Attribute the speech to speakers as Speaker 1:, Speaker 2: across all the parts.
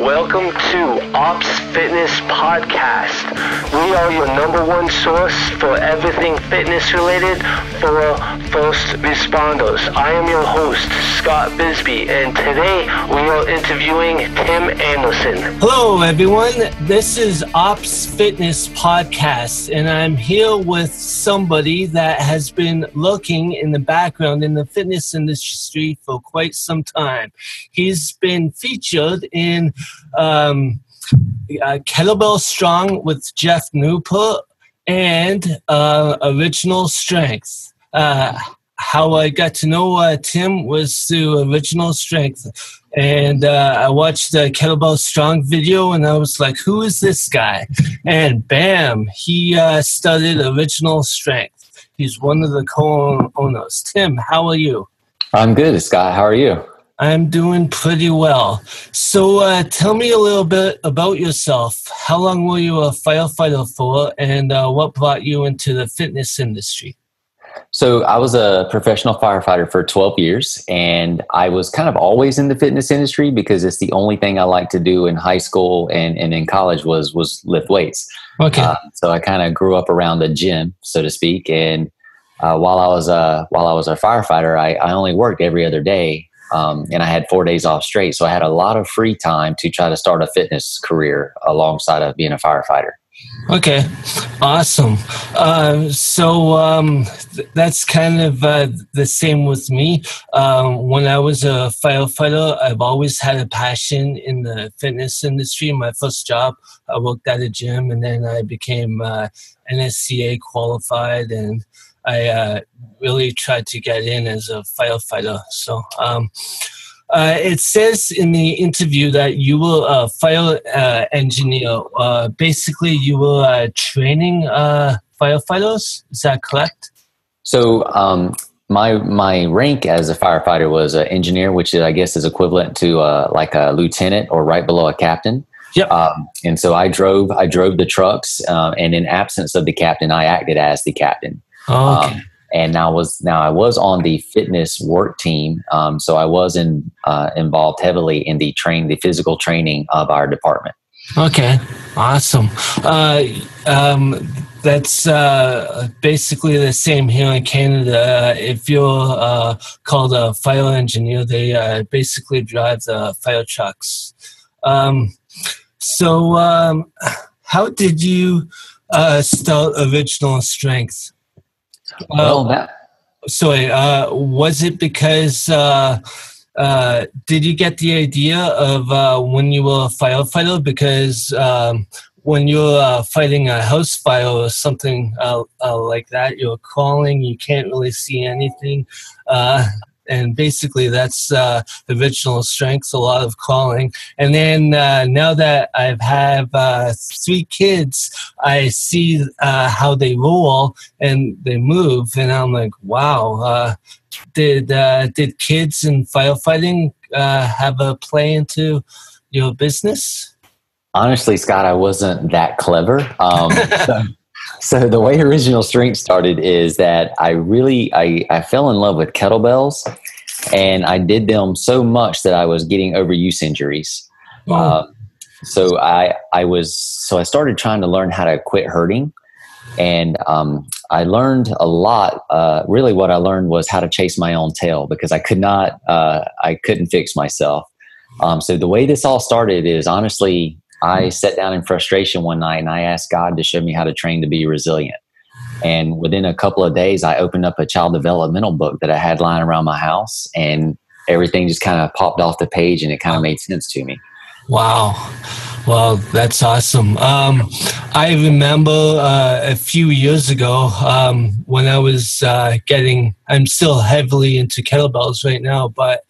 Speaker 1: Welcome to Ops Fitness Podcast. We are your number one source for everything fitness related for first responders. I am your host, Scott Bisbee, and today we are interviewing Tim Anderson.
Speaker 2: Hello, everyone. This is Ops Fitness Podcast, and I'm here with somebody that has been looking in the background in the fitness industry for quite some time. He's been featured in um, uh, Kettlebell Strong with Geoff Neupert and uh, Original Strength. Uh, how I got to know uh, Tim was through Original Strength. And uh, I watched the Kettlebell Strong video and I was like, who is this guy? And bam, he uh, started Original Strength. He's one of the co owners. Tim, how are you?
Speaker 3: I'm good, Scott. How are you?
Speaker 2: I'm doing pretty well. So, uh, tell me a little bit about yourself. How long were you a firefighter for, and uh, what brought you into the fitness industry?
Speaker 3: So, I was a professional firefighter for 12 years, and I was kind of always in the fitness industry because it's the only thing I liked to do in high school and, and in college was was lift weights.
Speaker 2: Okay. Uh,
Speaker 3: so, I kind of grew up around the gym, so to speak, and uh, while I was a while I was a firefighter, I, I only worked every other day um, and I had four days off straight. So I had a lot of free time to try to start a fitness career alongside of being a firefighter.
Speaker 2: Okay, awesome. Uh, so um, th- that's kind of uh, the same with me. Um, when I was a firefighter, I've always had a passion in the fitness industry. My first job, I worked at a gym, and then I became uh, NSCA qualified and I uh, really tried to get in as a firefighter. So um, uh, it says in the interview that you will a fire uh, engineer. Uh, basically, you were uh, training uh, firefighters. Is that correct?
Speaker 3: So. Um, my my rank as a firefighter was an engineer, which I guess is equivalent to like a lieutenant or right below a captain.
Speaker 2: Yep. Um,
Speaker 3: and so I drove I drove the trucks, and in absence of the captain, I acted as the captain.
Speaker 2: Oh, okay. Um,
Speaker 3: and now was now I was on the fitness work team, um, so I was in, uh, involved heavily in the train the physical training of our department.
Speaker 2: Okay, awesome. Uh, um, that's uh, basically the same here in Canada. Uh, if you're uh, called a fire engineer, they uh, basically drive the fire trucks. Um, so, um, how did you start Original Strength?
Speaker 3: Well, that.
Speaker 2: Sorry, uh, was it because uh, uh, did you get the idea of uh, when you were a firefighter? Because um, when you're uh, fighting a house fire or something uh, like that, you're crawling, you can't really see anything and basically that's uh, the original strength, a lot of calling. And then uh, now that I've have uh, three kids, I see uh, how they roll and they move, and I'm like, wow. Uh, did uh, did kids in firefighting have a play into your business?
Speaker 3: Honestly, Scott, I wasn't that clever. Um, so so the way original strength started is that i really I, I fell in love with kettlebells and i did them so much that i was getting overuse injuries oh. uh, so i i was so i started trying to learn how to quit hurting and um, i learned a lot uh, really what i learned was how to chase my own tail because i could not uh, i couldn't fix myself um, so the way this all started is honestly I mm-hmm. sat down in frustration one night and I asked God to show me how to train to be resilient. And within a couple of days, I opened up a child developmental book that I had lying around my house, and everything just kind of popped off the page and it kind of made sense to me.
Speaker 2: Wow. Well, that's awesome. Um, I remember uh, a few years ago um, when I was uh, getting, I'm still heavily into kettlebells right now, but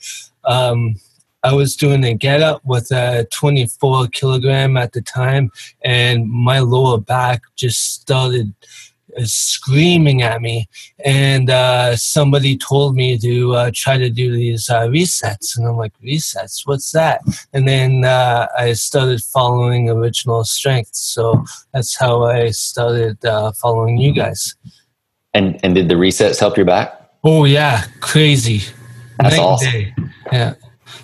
Speaker 2: um, I was doing a get up with a 24 kilogram at the time, and my lower back just started uh, screaming at me. And uh, somebody told me to uh, try to do these uh, resets. And I'm like, resets? What's that? And then uh, I started following original strength. So that's how I started uh, following you guys.
Speaker 3: And, and did the resets help your back?
Speaker 2: Oh, yeah. Crazy.
Speaker 3: That's Night awesome.
Speaker 2: Yeah.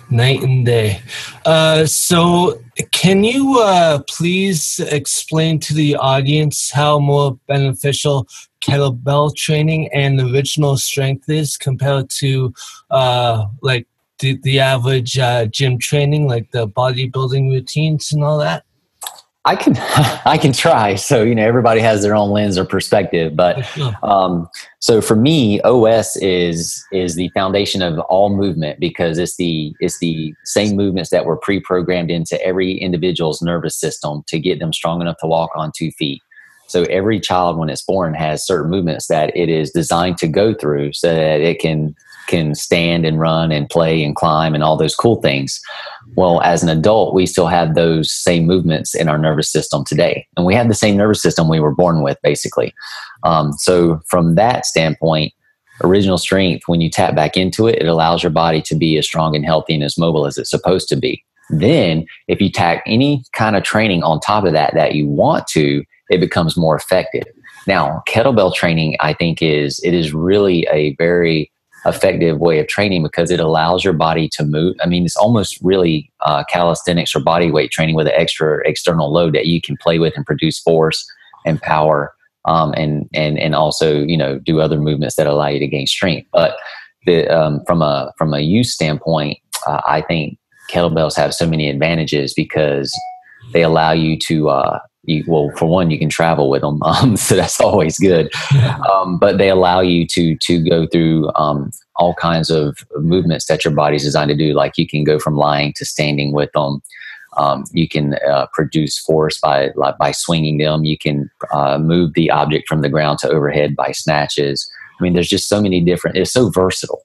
Speaker 2: Night and day. Uh, so, can you uh, please explain to the audience how more beneficial kettlebell training and original strength is compared to uh, like the, the average uh, gym training, like the bodybuilding routines and all that?
Speaker 3: I can I can try. So you know, everybody has their own lens or perspective, but um, so for me, OS is is the foundation of all movement because it's the it's the same movements that were pre-programmed into every individual's nervous system to get them strong enough to walk on two feet. So every child, when it's born, has certain movements that it is designed to go through so that it can can stand and run and play and climb and all those cool things. Well, as an adult, we still have those same movements in our nervous system today. And we have the same nervous system we were born with, basically. Um, so, from that standpoint, original strength, when you tap back into it, it allows your body to be as strong and healthy and as mobile as it's supposed to be. Then, if you tack any kind of training on top of that that you want to, it becomes more effective. Now, kettlebell training, I think, is it is really a very effective way of training because it allows your body to move. I mean, it's almost really uh, calisthenics or body weight training with an extra external load that you can play with and produce force and power, um, and and and also you know do other movements that allow you to gain strength. But the, um, from a from a use standpoint, uh, I think kettlebells have so many advantages because they allow you to uh, you, well, for one, you can travel with them, um, so that's always good. Um, but they allow you to to go through um, all kinds of movements that your body's designed to do. Like you can go from lying to standing with them. Um, you can uh, produce force by by swinging them. You can uh, move the object from the ground to overhead by snatches. I mean, there's just so many different. It's so versatile.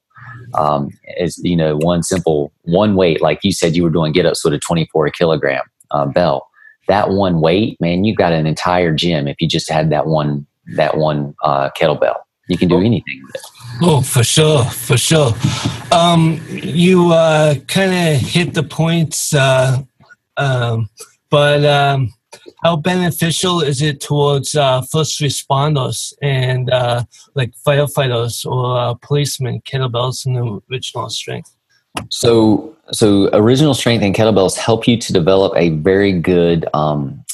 Speaker 3: Um, you know one simple one weight, like you said, you were doing get ups with a 24 kilogram uh, belt that one weight, man, you've got an entire gym if you just had that one that one uh, kettlebell. You can do oh. anything with it.
Speaker 2: Oh, for sure, for sure. Um, you uh, kind of hit the points, uh, um, but um, how beneficial is it towards uh, first responders and uh, like firefighters or uh, policemen, kettlebells in the original strength?
Speaker 3: So, so original strength and kettlebells help you to develop a very good um,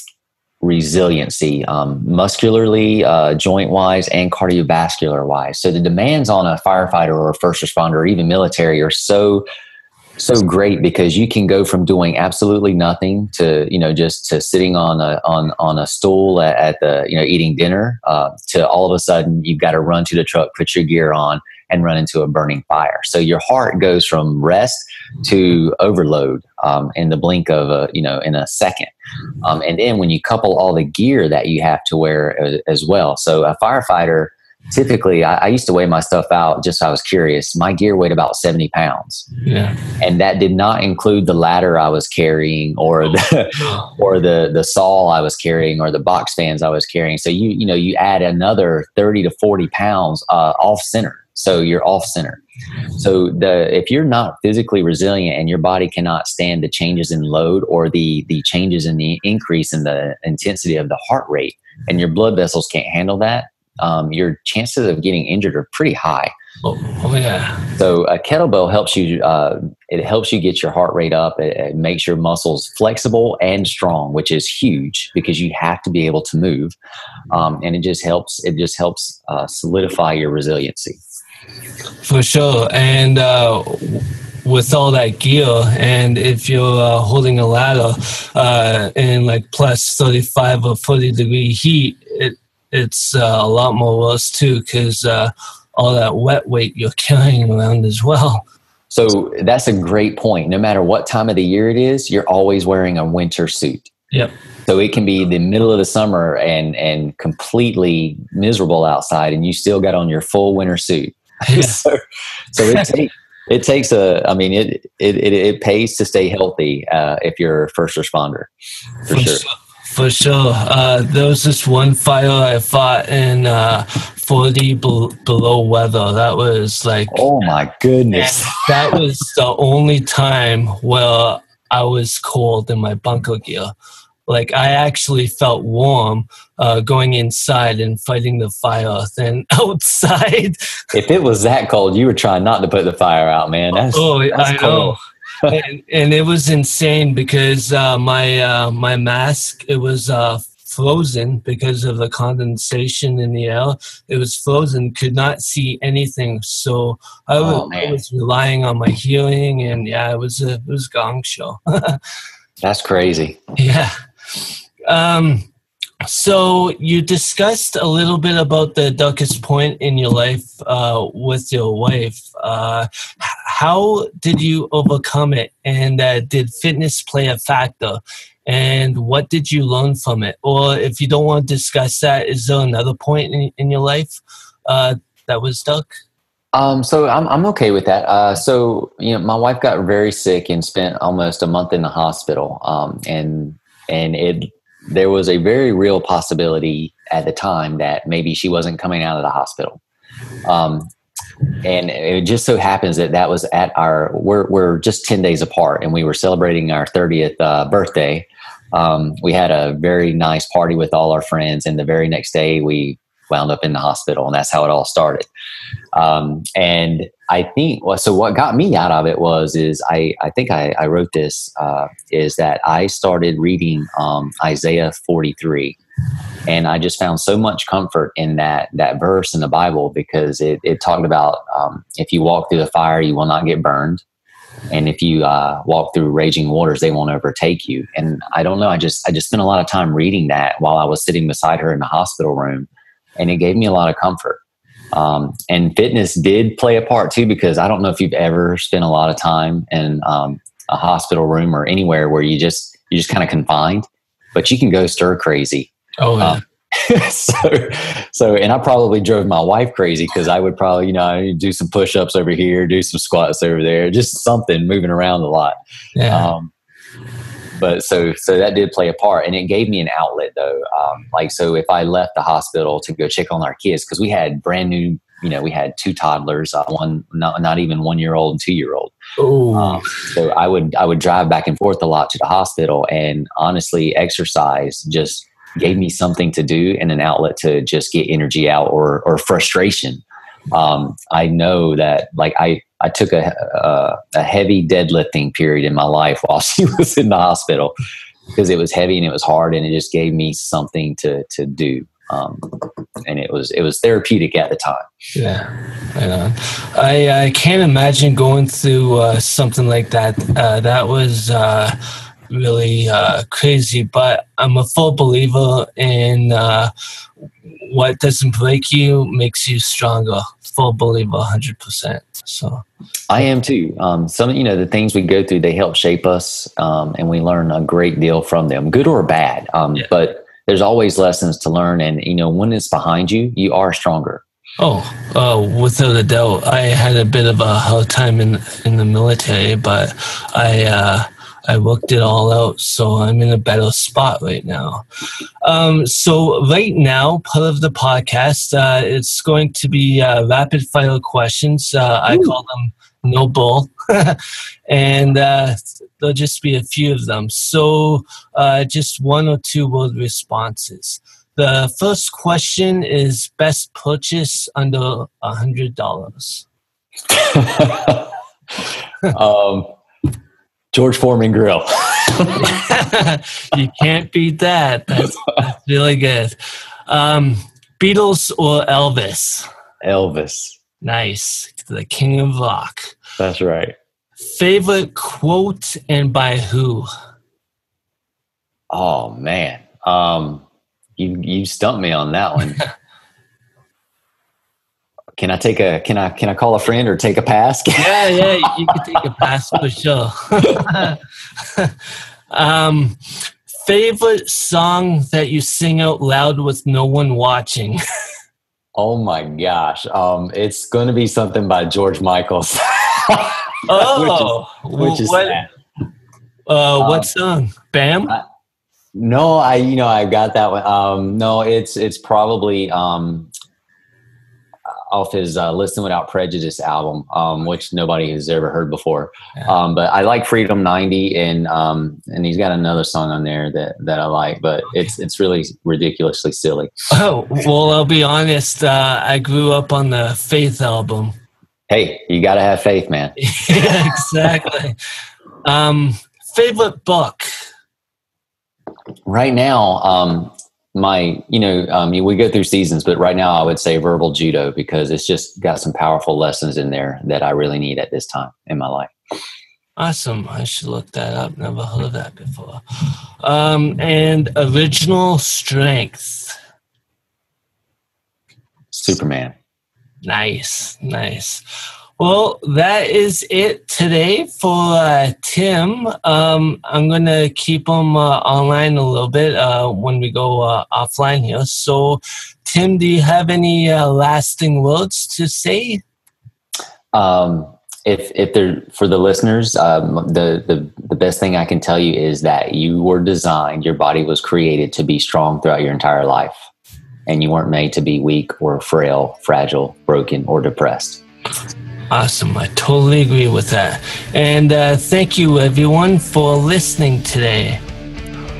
Speaker 3: resiliency, um, muscularly, uh, joint wise, and cardiovascular wise. So the demands on a firefighter or a first responder or even military are so so great because you can go from doing absolutely nothing to you know just to sitting on a on on a stool at, at the you know eating dinner uh, to all of a sudden you've got to run to the truck, put your gear on, and run into a burning fire. So your heart goes from rest to overload um, in the blink of a you know in a second. Um, and then when you couple all the gear that you have to wear as, as well, so a firefighter typically I, I, used to weigh my stuff out just so I was curious. My gear weighed about 70 pounds.
Speaker 2: Yeah.
Speaker 3: And that did not include the ladder I was carrying or the or the the saw I was carrying or the box fans I was carrying. So you you know you add another 30 to 40 pounds uh, off center. So you're off center. So the if you're not physically resilient and your body cannot stand the changes in load or the the changes in the increase in the intensity of the heart rate and your blood vessels can't handle that, um, your chances of getting injured are pretty high.
Speaker 2: Oh, oh yeah.
Speaker 3: So a kettlebell helps you. Uh, it helps you get your heart rate up. It, it, makes your muscles flexible and strong, which is huge because you have to be able to move. Um, and it just helps. It just helps uh, solidify your resiliency.
Speaker 2: For sure, and. Uh, with all that gear and if you're uh, holding a ladder uh, in like plus 35 or 40 degree heat it it's uh, a lot more worse too because uh, all that wet weight you're carrying around as well.
Speaker 3: So that's a great point. No matter what time of the year it is, you're always wearing a winter suit.
Speaker 2: Yep.
Speaker 3: So it can be the middle of the summer and and completely miserable outside, and you still got on your full winter suit. Yeah. so, so it, take, it takes a. I mean, it it it, it pays to stay healthy uh, if you're a first responder, for, for sure. sure.
Speaker 2: For sure. Uh, there was this one fire I fought in uh, 40 be- below weather. That was like.
Speaker 3: Oh my goodness.
Speaker 2: That was the only time where I was cold in my bunker gear. Like I actually felt warm uh, going inside and fighting the fire than outside.
Speaker 3: if it was that cold, you were trying not to put the fire out, man. That's,
Speaker 2: oh, that's I cold. know. and, and, it was insane because uh, my uh, my mask it was uh, frozen because of the condensation in the air. It was frozen, could not see anything. So I was, oh, I was relying on my hearing, and yeah, it was a it was gong show.
Speaker 3: That's crazy.
Speaker 2: Yeah. Um, so you discussed a little bit about the darkest point in your life uh, with your wife. Uh, how did you overcome it, and uh, did fitness play a factor? And what did you learn from it? Or if you don't want to discuss that, is there another point in, in your life uh, that was dark?
Speaker 3: Um, so I'm I'm okay with that. Uh, so you know, my wife got very sick and spent almost a month in the hospital. Um, and and it there was a very real possibility at the time that maybe she wasn't coming out of the hospital. Um, and it just so happens that that was at our we're we're just 10 days apart and we were celebrating our 30th uh, birthday um, we had a very nice party with all our friends and the very next day we wound up in the hospital and that's how it all started um, and i think well, so what got me out of it was is i, I think I, I wrote this uh, is that i started reading um, isaiah 43 and i just found so much comfort in that that verse in the bible because it, it talked about um, if you walk through the fire you will not get burned. And if you uh, walk through raging waters they won't overtake you. And i don't know i just i just spent a lot of time reading that while i was sitting beside her in the hospital room. And it gave me a lot of comfort. Um, and fitness did play a part too, because I don't know if you've ever spent a lot of time in um, a hospital room or anywhere where you just you just kind of confined, but you can go stir crazy.
Speaker 2: Oh yeah. Um,
Speaker 3: so, so, and I probably drove my wife crazy because I would probably, you know, do some push ups over here, do some squats over there, just something moving around a lot. Yeah. But so so that did play a part and it gave me an outlet though. Um, like so if i left the hospital to go check on our kids because we had brand new you know we had two toddlers uh, one not, not even one year old and two year old. Um, so i would i would drive back and forth a lot to the hospital and honestly exercise just gave me something to do and an outlet to just get energy out or or frustration. Um, i know that like i I took a, a, a heavy deadlifting period in my life while she was in the hospital because it was heavy and it was hard and it just gave me something to to do. Um, and it was it was therapeutic at the time.
Speaker 2: Yeah, I I can't imagine going through uh, something like that. Uh, that was uh, really uh, crazy, but I'm a full believer in uh, what doesn't break you makes you stronger. Full believer, hundred percent. So
Speaker 3: I am too. Um, some, you know, the things we go through, they help shape us, um, and we learn a great deal from them, good or bad. Um, yeah. But there's always lessons to learn, and you know, when it's behind you, you are stronger.
Speaker 2: Oh, uh, without a doubt. I had a bit of a hard time in in the military, but I. Uh, I worked it all out, so I'm in a better spot right now. Um, so right now, part of the podcast, uh, it's going to be uh, rapid fire questions. Uh, I call them no bull, and uh, there'll just be a few of them. So uh, just one or two word responses. The first question is best purchase under a hundred dollars.
Speaker 3: um George Foreman Grill.
Speaker 2: you can't beat that. That's, that's really good. Um, Beatles or Elvis?
Speaker 3: Elvis.
Speaker 2: Nice. The king of rock.
Speaker 3: That's right.
Speaker 2: Favorite quote and by who?
Speaker 3: Oh man. Um, you you stumped me on that one. Can I take a can I can I call a friend or take a pass?
Speaker 2: yeah, yeah, you can take a pass for sure. um, favorite song that you sing out loud with no one watching?
Speaker 3: oh my gosh, um, it's going to be something by George Michael's.
Speaker 2: oh, which is, which is what? Uh, what um, song? Bam. I,
Speaker 3: no, I you know I got that one. Um, no, it's it's probably um, off his uh, Listen Without Prejudice album, um, which nobody has ever heard before. Um, but I like Freedom 90, and um, and he's got another song on there that, that I like, but it's it's really ridiculously silly.
Speaker 2: Oh well, I'll be honest. Uh, I grew up on the Faith album.
Speaker 3: Hey, you got to have faith, man.
Speaker 2: yeah, exactly. um, favorite book?
Speaker 3: Right now, um, my you know um, we go through seasons but right now i would say verbal judo because it's just got some powerful lessons in there that i really need at this time in my life.
Speaker 2: Awesome. I should look that up. Never heard of that before. Um, and original strength.
Speaker 3: Superman.
Speaker 2: Nice. Nice well, that is it today for uh, Tim. Um, I'm going to keep him uh, online a little bit uh, when we go uh, offline here. So, Tim, do you have any uh, lasting words to say?
Speaker 3: Um, if if they're for the listeners, um, the, the the best thing I can tell you is that you were designed, your body was created to be strong throughout your entire life, and you weren't made to be weak or frail, fragile, broken, or depressed.
Speaker 2: Awesome. I totally agree with that. And uh, thank you, everyone, for listening today.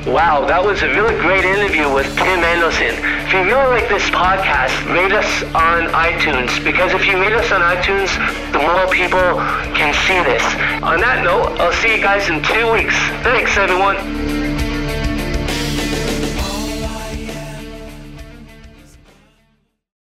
Speaker 1: Wow, that was a really great interview with Tim Anderson. If you really like this podcast, rate us on iTunes because if you rate us on iTunes, the more people can see this. On that note, I'll see you guys in two weeks. Thanks, everyone.